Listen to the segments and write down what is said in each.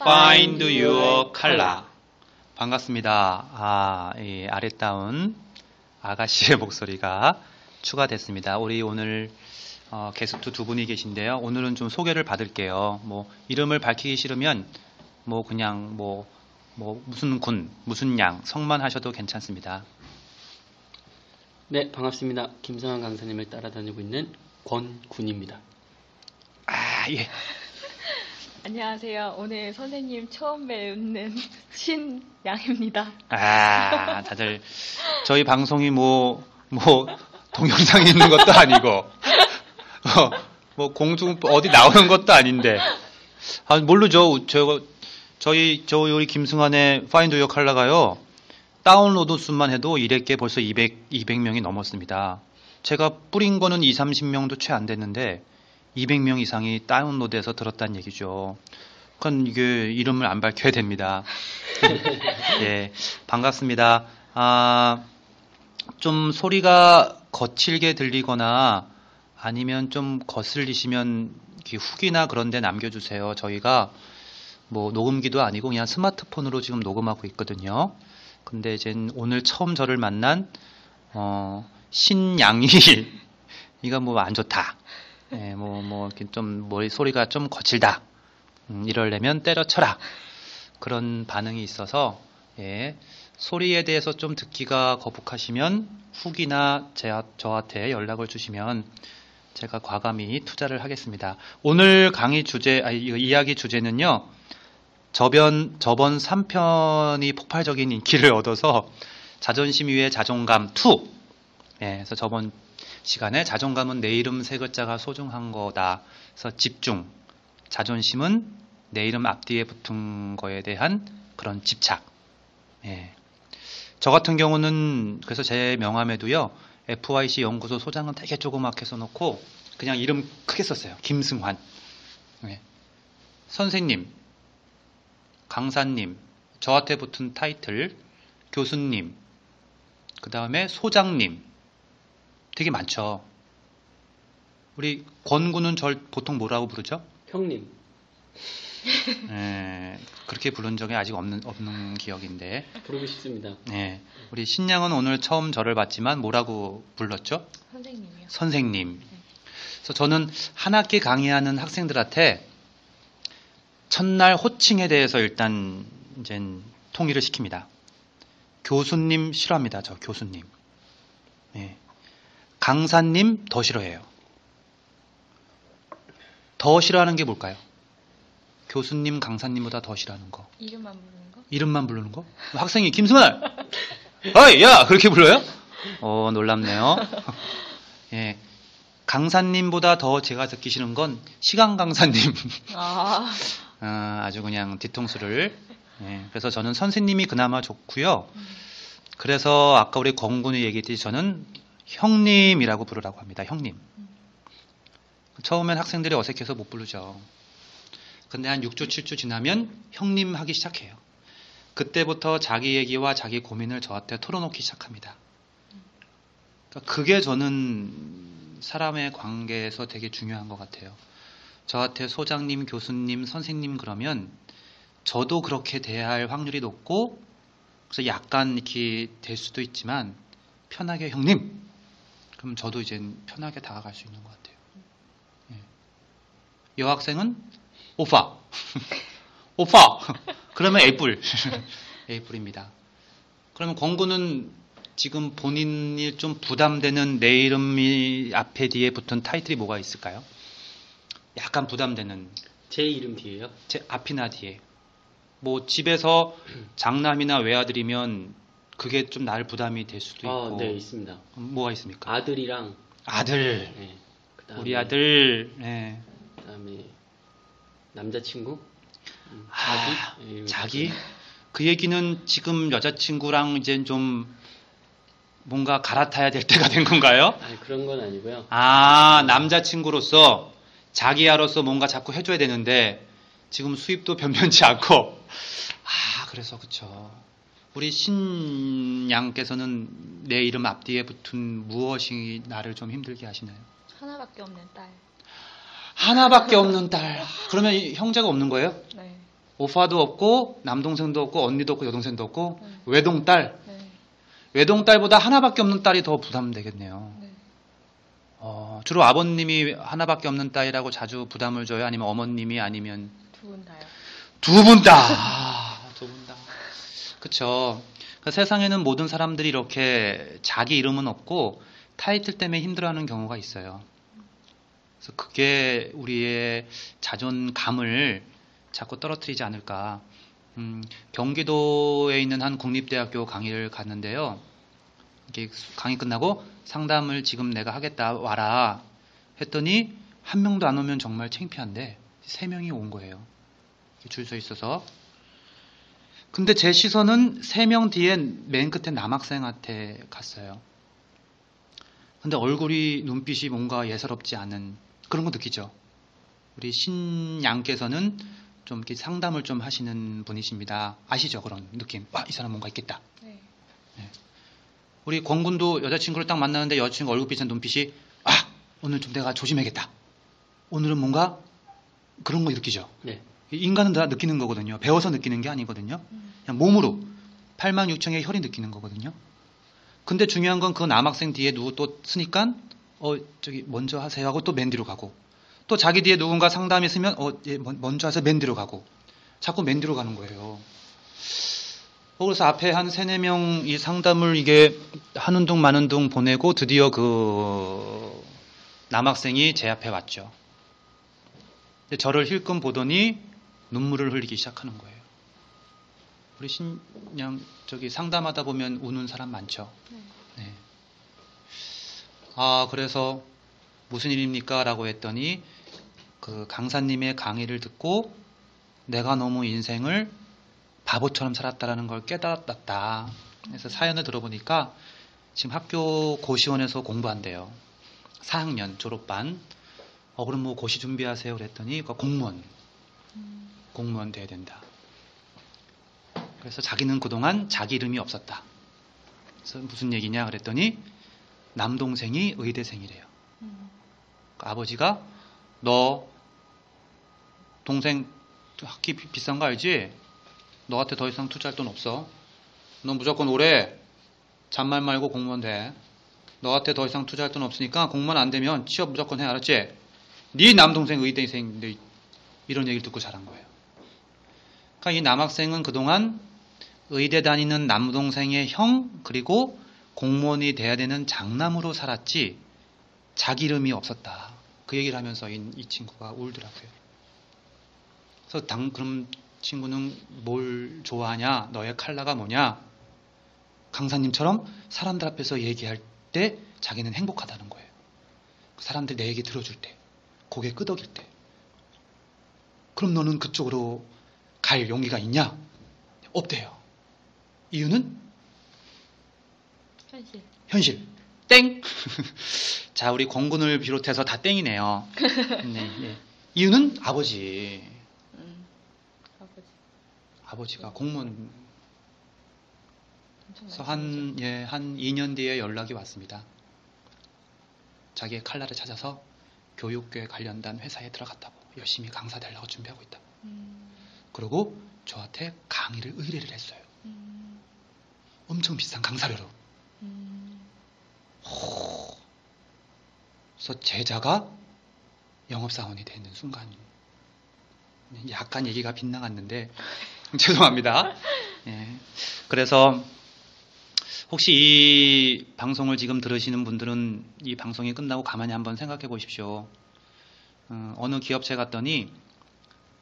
Find Your Color 반갑습니다. 아, 이 아랫다운 아가씨의 목소리가 추가됐습니다. 우리 오늘 어, 게스트 두 분이 계신데요. 오늘은 좀 소개를 받을게요. 뭐 이름을 밝히기 싫으면 뭐 그냥 뭐, 뭐 무슨 군, 무슨 양 성만 하셔도 괜찮습니다. 네, 반갑습니다. 김성환 강사님을 따라다니고 있는 권군입니다. 아, 예. 안녕하세요. 오늘 선생님 처음 뵙는 신양입니다. 아, 다들 저희 방송이 뭐, 뭐, 동영상이 있는 것도 아니고, 어, 뭐, 공중, 어디 나오는 것도 아닌데, 아, 모르죠. 저, 저희, 저, 우리 김승환의 파인드 요 칼라가요, 다운로드 수만 해도 1회께 벌써 200, 200명이 넘었습니다. 제가 뿌린 거는 2, 30명도 채 안 됐는데, 200명 이상이 다운로드해서 들었다는 얘기죠. 그건 이게 이름을 안 밝혀야 됩니다. 예, 반갑습니다. 아, 좀 소리가 거칠게 들리거나 아니면 좀 거슬리시면 후기나 그런 데 남겨주세요. 저희가 뭐 녹음기도 아니고 그냥 스마트폰으로 지금 녹음하고 있거든요. 근데 이제 오늘 처음 저를 만난 어, 신양이 이거 뭐 안 좋다. 예, 뭐, 뭐, 이렇게 좀, 머리 소리가 좀 거칠다. 음, 이러려면 때려쳐라. 그런 반응이 있어서, 예, 소리에 대해서 좀 듣기가 거북하시면 후기나 제, 저한테 연락을 주시면 제가 과감히 투자를 하겠습니다. 오늘 강의 주제, 아니, 이야기 주제는요, 저변, 저번 3편이 폭발적인 인기를 얻어서 자존심 위에 자존감 2. 예, 그래서 저번 시간에 자존감은 내 이름 세 글자가 소중한 거다. 그래서 집중, 자존심은 내 이름 앞뒤에 붙은 거에 대한 그런 집착. 예. 저 같은 경우는 그래서 제 명함에도요. FYC 연구소 소장은 되게 조그맣게 써놓고 그냥 이름 크게 썼어요. 김승환. 예. 선생님, 강사님, 저한테 붙은 타이틀, 교수님, 그 다음에 소장님, 되게 많죠. 우리 권구는 절 보통 뭐라고 부르죠? 형님, 예, 그렇게 부른 적이 아직 없는, 없는 기억인데. 부르고 싶습니다. 예, 우리 신양은 오늘 처음 저를 봤지만 뭐라고 불렀죠? 선생님이요. 선생님. 그래서 저는 한 학기 강의하는 학생들한테 첫날 호칭에 대해서 일단 이제 통일을 시킵니다. 교수님 싫어합니다. 저 교수님. 예. 강사님 더 싫어해요. 더 싫어하는 게 뭘까요? 교수님, 강사님보다 더 싫어하는 거. 이름만 부르는 거? 이름만 부르는 거? 학생이 김승환! 어이, 야! 그렇게 불러요? 어, 놀랍네요. 예. 강사님보다 더 제가 듣기 싫은 건 시간 강사님. 아, 아, 아 주 그냥 뒤통수를. 예. 그래서 저는 선생님이 그나마 좋고요. 그래서 아까 우리 권군이 얘기했듯이 저는 형님이라고 부르라고 합니다. 형님. 처음엔 학생들이 어색해서 못 부르죠. 근데 한 6주, 7주 지나면 형님 하기 시작해요. 그때부터 자기 얘기와 자기 고민을 저한테 털어놓기 시작합니다. 그러니까 그게 저는 사람의 관계에서 되게 중요한 것 같아요. 저한테 소장님, 교수님, 선생님 그러면 저도 그렇게 대해야 할 확률이 높고 그래서 약간 이렇게 될 수도 있지만 편하게 형님 그럼 저도 이제 편하게 다가갈 수 있는 것 같아요. 예. 여학생은 오빠 오빠 그러면 에이뿔 에이뿔입니다. 그러면 권구는 지금 본인이 좀 부담되는 내 이름이 앞에 뒤에 붙은 타이틀이 뭐가 있을까요? 약간 부담되는 제 이름 뒤에요. 제 앞이나 뒤에. 뭐 집에서 장남이나 외아들이면 그게 좀 날 부담이 될 수도 아, 있고. 네, 있습니다. 뭐가 있습니까? 아들이랑 아들. 네, 그다음에, 우리 아들. 네. 그다음에 남자친구 음, 아, 자기 네, 자기? 그 얘기는 지금 여자친구랑 이제 좀 뭔가 갈아타야 될 때가 된 건가요? 아니 그런 건 아니고요. 아, 남자친구로서 자기야로서 뭔가 자꾸 해줘야 되는데 지금 수입도 변변치 않고 아, 그래서 그쵸. 우리 신양께서는 내 이름 앞뒤에 붙은 무엇이 나를 좀 힘들게 하시나요? 하나밖에 없는 딸. 하나밖에 없는 딸. 그러면 이 형제가 없는 거예요? 네. 오빠도 없고 남동생도 없고 언니도 없고 여동생도 없고 네. 외동딸. 네. 외동딸보다 하나밖에 없는 딸이 더 부담되겠네요. 네. 어, 주로 아버님이 하나밖에 없는 딸이라고 자주 부담을 줘요? 아니면 어머님이 아니면 두 분 다요. 두 분 다. 아, 두분 다. 그쵸. 그 세상에는 모든 사람들이 이렇게 자기 이름은 없고 타이틀 때문에 힘들어하는 경우가 있어요. 그래서 그게 우리의 자존감을 자꾸 떨어뜨리지 않을까. 음, 경기도에 있는 한 국립대학교 강의를 갔는데요. 강의 끝나고 상담을 지금 내가 하겠다 와라 했더니 한 명도 안 오면 정말 창피한데 세 명이 온 거예요. 줄 서 있어서. 근데 제 시선은 세 명 뒤에 맨 끝에 남학생한테 갔어요. 근데 얼굴이 눈빛이 뭔가 예사롭지 않은 그런 거 느끼죠. 우리 신양께서는 좀 이렇게 상담을 좀 하시는 분이십니다. 아시죠? 그런 느낌. 와, 이 사람 뭔가 있겠다. 네. 우리 권군도 여자친구를 딱 만나는데 여자친구 얼굴빛은 눈빛이 아 오늘 좀 내가 조심해야겠다. 오늘은 뭔가 그런 거 느끼죠. 네. 인간은 다 느끼는 거거든요. 배워서 느끼는 게 아니거든요. 그냥 몸으로 8만 6천의 혈이 느끼는 거거든요. 근데 중요한 건 그 남학생 뒤에 누구 또 쓰니까 어 저기 먼저 하세요 하고 또 맨 뒤로 가고 또 자기 뒤에 누군가 상담이 있으면 어 예, 먼- 먼저 하세요 맨 뒤로 가고 자꾸 맨 뒤로 가는 거예요. 어, 그래서 앞에 한 세네 명 이 상담을 이게 하는 둥 마는 둥 보내고 드디어 그 남학생이 제 앞에 왔죠. 저를 힐끔 보더니 눈물을 흘리기 시작하는 거예요. 우리 신양 저기 상담하다 보면 우는 사람 많죠. 네. 아 그래서 무슨 일입니까?라고 했더니 그 강사님의 강의를 듣고 내가 너무 인생을 바보처럼 살았다라는 걸 깨달았다. 그래서 사연을 들어보니까 지금 학교 고시원에서 공부한대요. 4학년 졸업반. 어 그럼 뭐 고시 준비하세요 그랬더니 그 공무원 공무원 돼야 된다. 그래서 자기는 그동안 자기 이름이 없었다. 그래서 무슨 얘기냐 그랬더니 남동생이 의대생이래요. 그 아버지가 너 동생 학기 비- 비싼 거 알지? 너한테 더 이상 투자할 돈 없어. 너 무조건 올해 잔말 말고 공무원 돼. 너한테 더 이상 투자할 돈 없으니까 공무원 안 되면 취업 무조건 해 알았지? 네 남동생 의대생인데 이런 얘기를 듣고 자란 거예요. 그러니까 이 남학생은 그동안 의대 다니는 남동생의 형 그리고 공무원이 돼야 되는 장남으로 살았지 자기 이름이 없었다. 그 얘기를 하면서 이, 이 친구가 울더라고요. 그래서 당 그럼 친구는 뭘 좋아하냐? 너의 칼라가 뭐냐? 강사님처럼 사람들 앞에서 얘기할 때 자기는 행복하다는 거예요. 사람들 내 얘기 들어줄 때, 고개 끄덕일 때. 그럼 너는 그쪽으로 갈 용기가 있냐? 없대요. 이유는 현실. 현실. 땡! 자, 우리 권군을 비롯해서 다 땡이네요. 네, 네. 이유는 아버지. 음. 아버지. 아버지가 공무원 그래서 한, 예, 한 2년 뒤에 연락이 왔습니다. 자기의 칼날을 찾아서 교육교에 관련된 회사에 들어갔다고. 열심히 강사 되려고 준비하고 있다. 음. 그리고 저한테 강의를 의뢰를 했어요. 음. 엄청 비싼 강사료로. 음. 그래서 제자가 영업사원이 되는 순간. 약간 얘기가 빗나갔는데, 죄송합니다. 예. 그래서 혹시 이 방송을 지금 들으시는 분들은 이 방송이 끝나고 가만히 한번 생각해 보십시오. 어, 어느 기업체 갔더니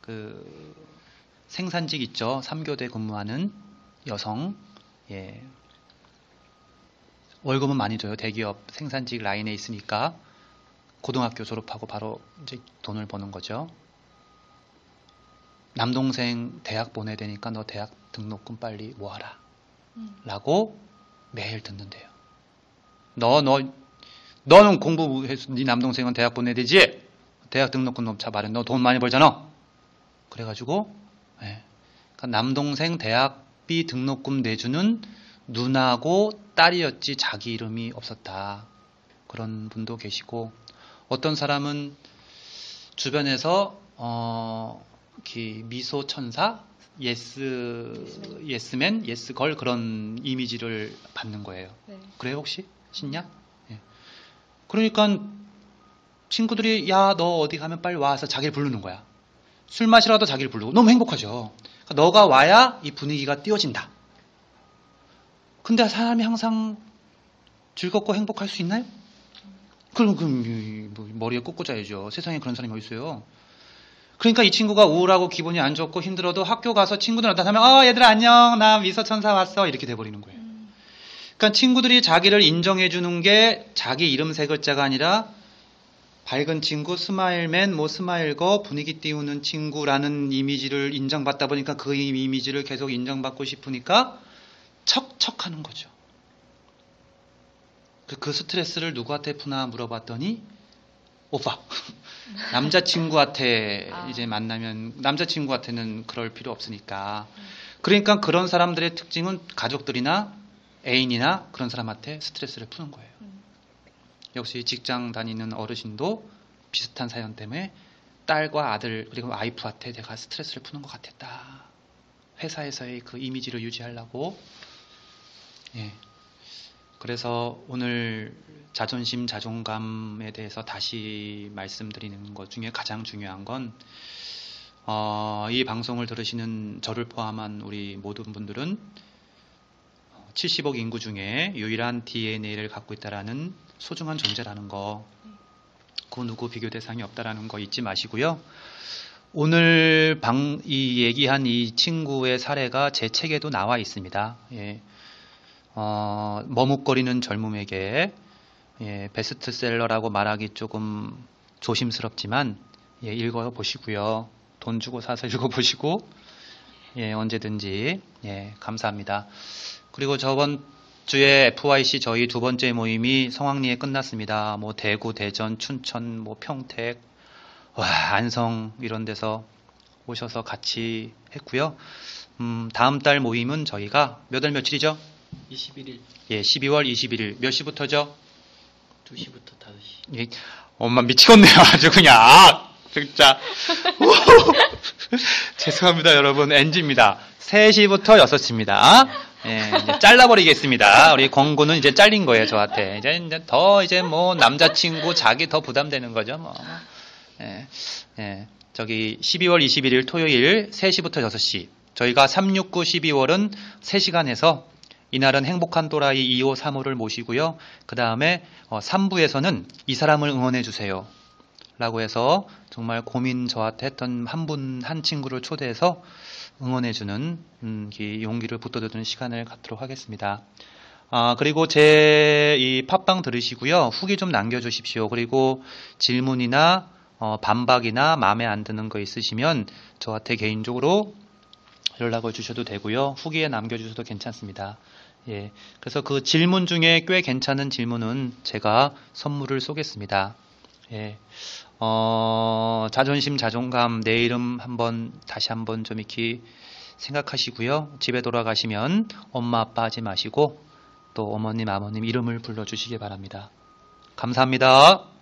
그 생산직 있죠. 3교대 근무하는 여성. 예. 월급은 많이 줘요. 대기업 생산직 라인에 있으니까 고등학교 졸업하고 바로 이제 돈을 버는 거죠. 남동생 대학 보내야 되니까 너 대학 등록금 빨리 모아라. 음. 라고 매일 듣는데요. 너, 너, 너는 공부해서 네 남동생은 대학 보내야 되지? 대학 등록금 놓자 말해. 너돈 많이 벌잖아. 그래가지고, 예. 그러니까 남동생 대학비 등록금 내주는 누나고 딸이었지 자기 이름이 없었다. 그런 분도 계시고, 어떤 사람은 주변에서, 어, 이 미소 천사, yes, 예스맨, yes girl 그런 이미지를 받는 거예요. 네. 그래요, 혹시? 신냐? 예. 그러니까 친구들이 야, 너 어디 가면 빨리 와서 자기를 부르는 거야. 술 마시라도 자기를 부르고 너무 행복하죠. 그러니까 너가 와야 이 분위기가 띄워진다. 근데 사람이 항상 즐겁고 행복할 수 있나요? 그럼, 그럼 이, 뭐, 머리에 꽂고 자야죠. 세상에 그런 사람이 어디 있어요? 그러니까 이 친구가 우울하고 기분이 안 좋고 힘들어도 학교 가서 친구들 나타나면 어 얘들아 안녕 나 미소천사 왔어 이렇게 돼버리는 거예요. 그러니까 친구들이 자기를 인정해 주는 게 자기 이름 세 글자가 아니라 밝은 친구, smile man, 뭐 smile girl, 분위기 띄우는 친구라는 이미지를 인정받다 보니까 그 이미지를 계속 인정받고 싶으니까 척척하는 거죠. 그- 그 스트레스를 누구한테 푸나 물어봤더니 오빠 남자친구한테 아. 이제 만나면 남자친구한테는 그럴 필요 없으니까 그러니까 그런 사람들의 특징은 가족들이나 애인이나 그런 사람한테 스트레스를 푸는 거예요. 음. 역시 직장 다니는 어르신도 비슷한 사연 때문에 딸과 아들 그리고 와이프한테 내가 스트레스를 푸는 것 같았다. 회사에서의 그 이미지를 유지하려고. 예. 그래서 오늘 자존심, 자존감에 대해서 다시 말씀드리는 것 중에 가장 중요한 건, 어, 이 방송을 들으시는 저를 포함한 우리 모든 분들은 70억 인구 중에 유일한 DNA를 갖고 있다라는 소중한 존재라는 거, 그 누구 비교 대상이 없다라는 거 잊지 마시고요. 오늘 방, 이 얘기한 이 친구의 사례가 제 책에도 나와 있습니다. 예. 어, 머뭇거리는 젊음에게 예, 베스트셀러라고 말하기 조금 조심스럽지만 예, 읽어 보시고요. 돈 주고 사서 읽어 보시고 예, 언제든지 예, 감사합니다. 그리고 저번 주에 FYC 저희 두 번째 모임이 성황리에 끝났습니다. 뭐 대구, 대전, 춘천, 뭐 평택, 와, 안성 이런 데서 오셔서 같이 했고요. 음, 다음 달 모임은 저희가 몇 월 며칠이죠? 21일 예, 12월 21일 몇 시부터죠? 2시부터 5시. 예, 엄마 미치겠네요. 아주 그냥 아, 진짜. 죄송합니다, 여러분. NG입니다. 3시부터 6시입니다. 예, 이제 잘라버리겠습니다. 우리 권고는 이제 잘린 거예요, 저한테. 이제, 이제 더 이제 뭐 남자친구 자기 더 부담되는 거죠, 뭐. 예, 예. 저기 12월 21일 토요일 3시부터 6시. 저희가 369 12월은 3시간 해서 이날은 행복한 또라이 2호 3호를 모시고요. 그 다음에 3부에서는 이 사람을 응원해 주세요. 라고 해서 정말 고민 저한테 했던 한 분, 한 친구를 초대해서 응원해주는, 음, 이 용기를 붙들어주는 시간을 갖도록 하겠습니다. 아, 그리고 제 이 팟빵 들으시고요. 후기 좀 남겨주십시오. 그리고 질문이나 어, 반박이나 마음에 안 드는 거 있으시면 저한테 개인적으로 연락을 주셔도 되고요. 후기에 남겨주셔도 괜찮습니다. 예. 그래서 그 질문 중에 꽤 괜찮은 질문은 제가 선물을 쏘겠습니다. 예. 어, 자존심, 자존감, 내 이름 한번, 다시 한번 좀 이렇게 생각하시고요. 집에 돌아가시면 엄마, 아빠 하지 마시고 또 어머님, 아버님 이름을 불러주시기 바랍니다. 감사합니다.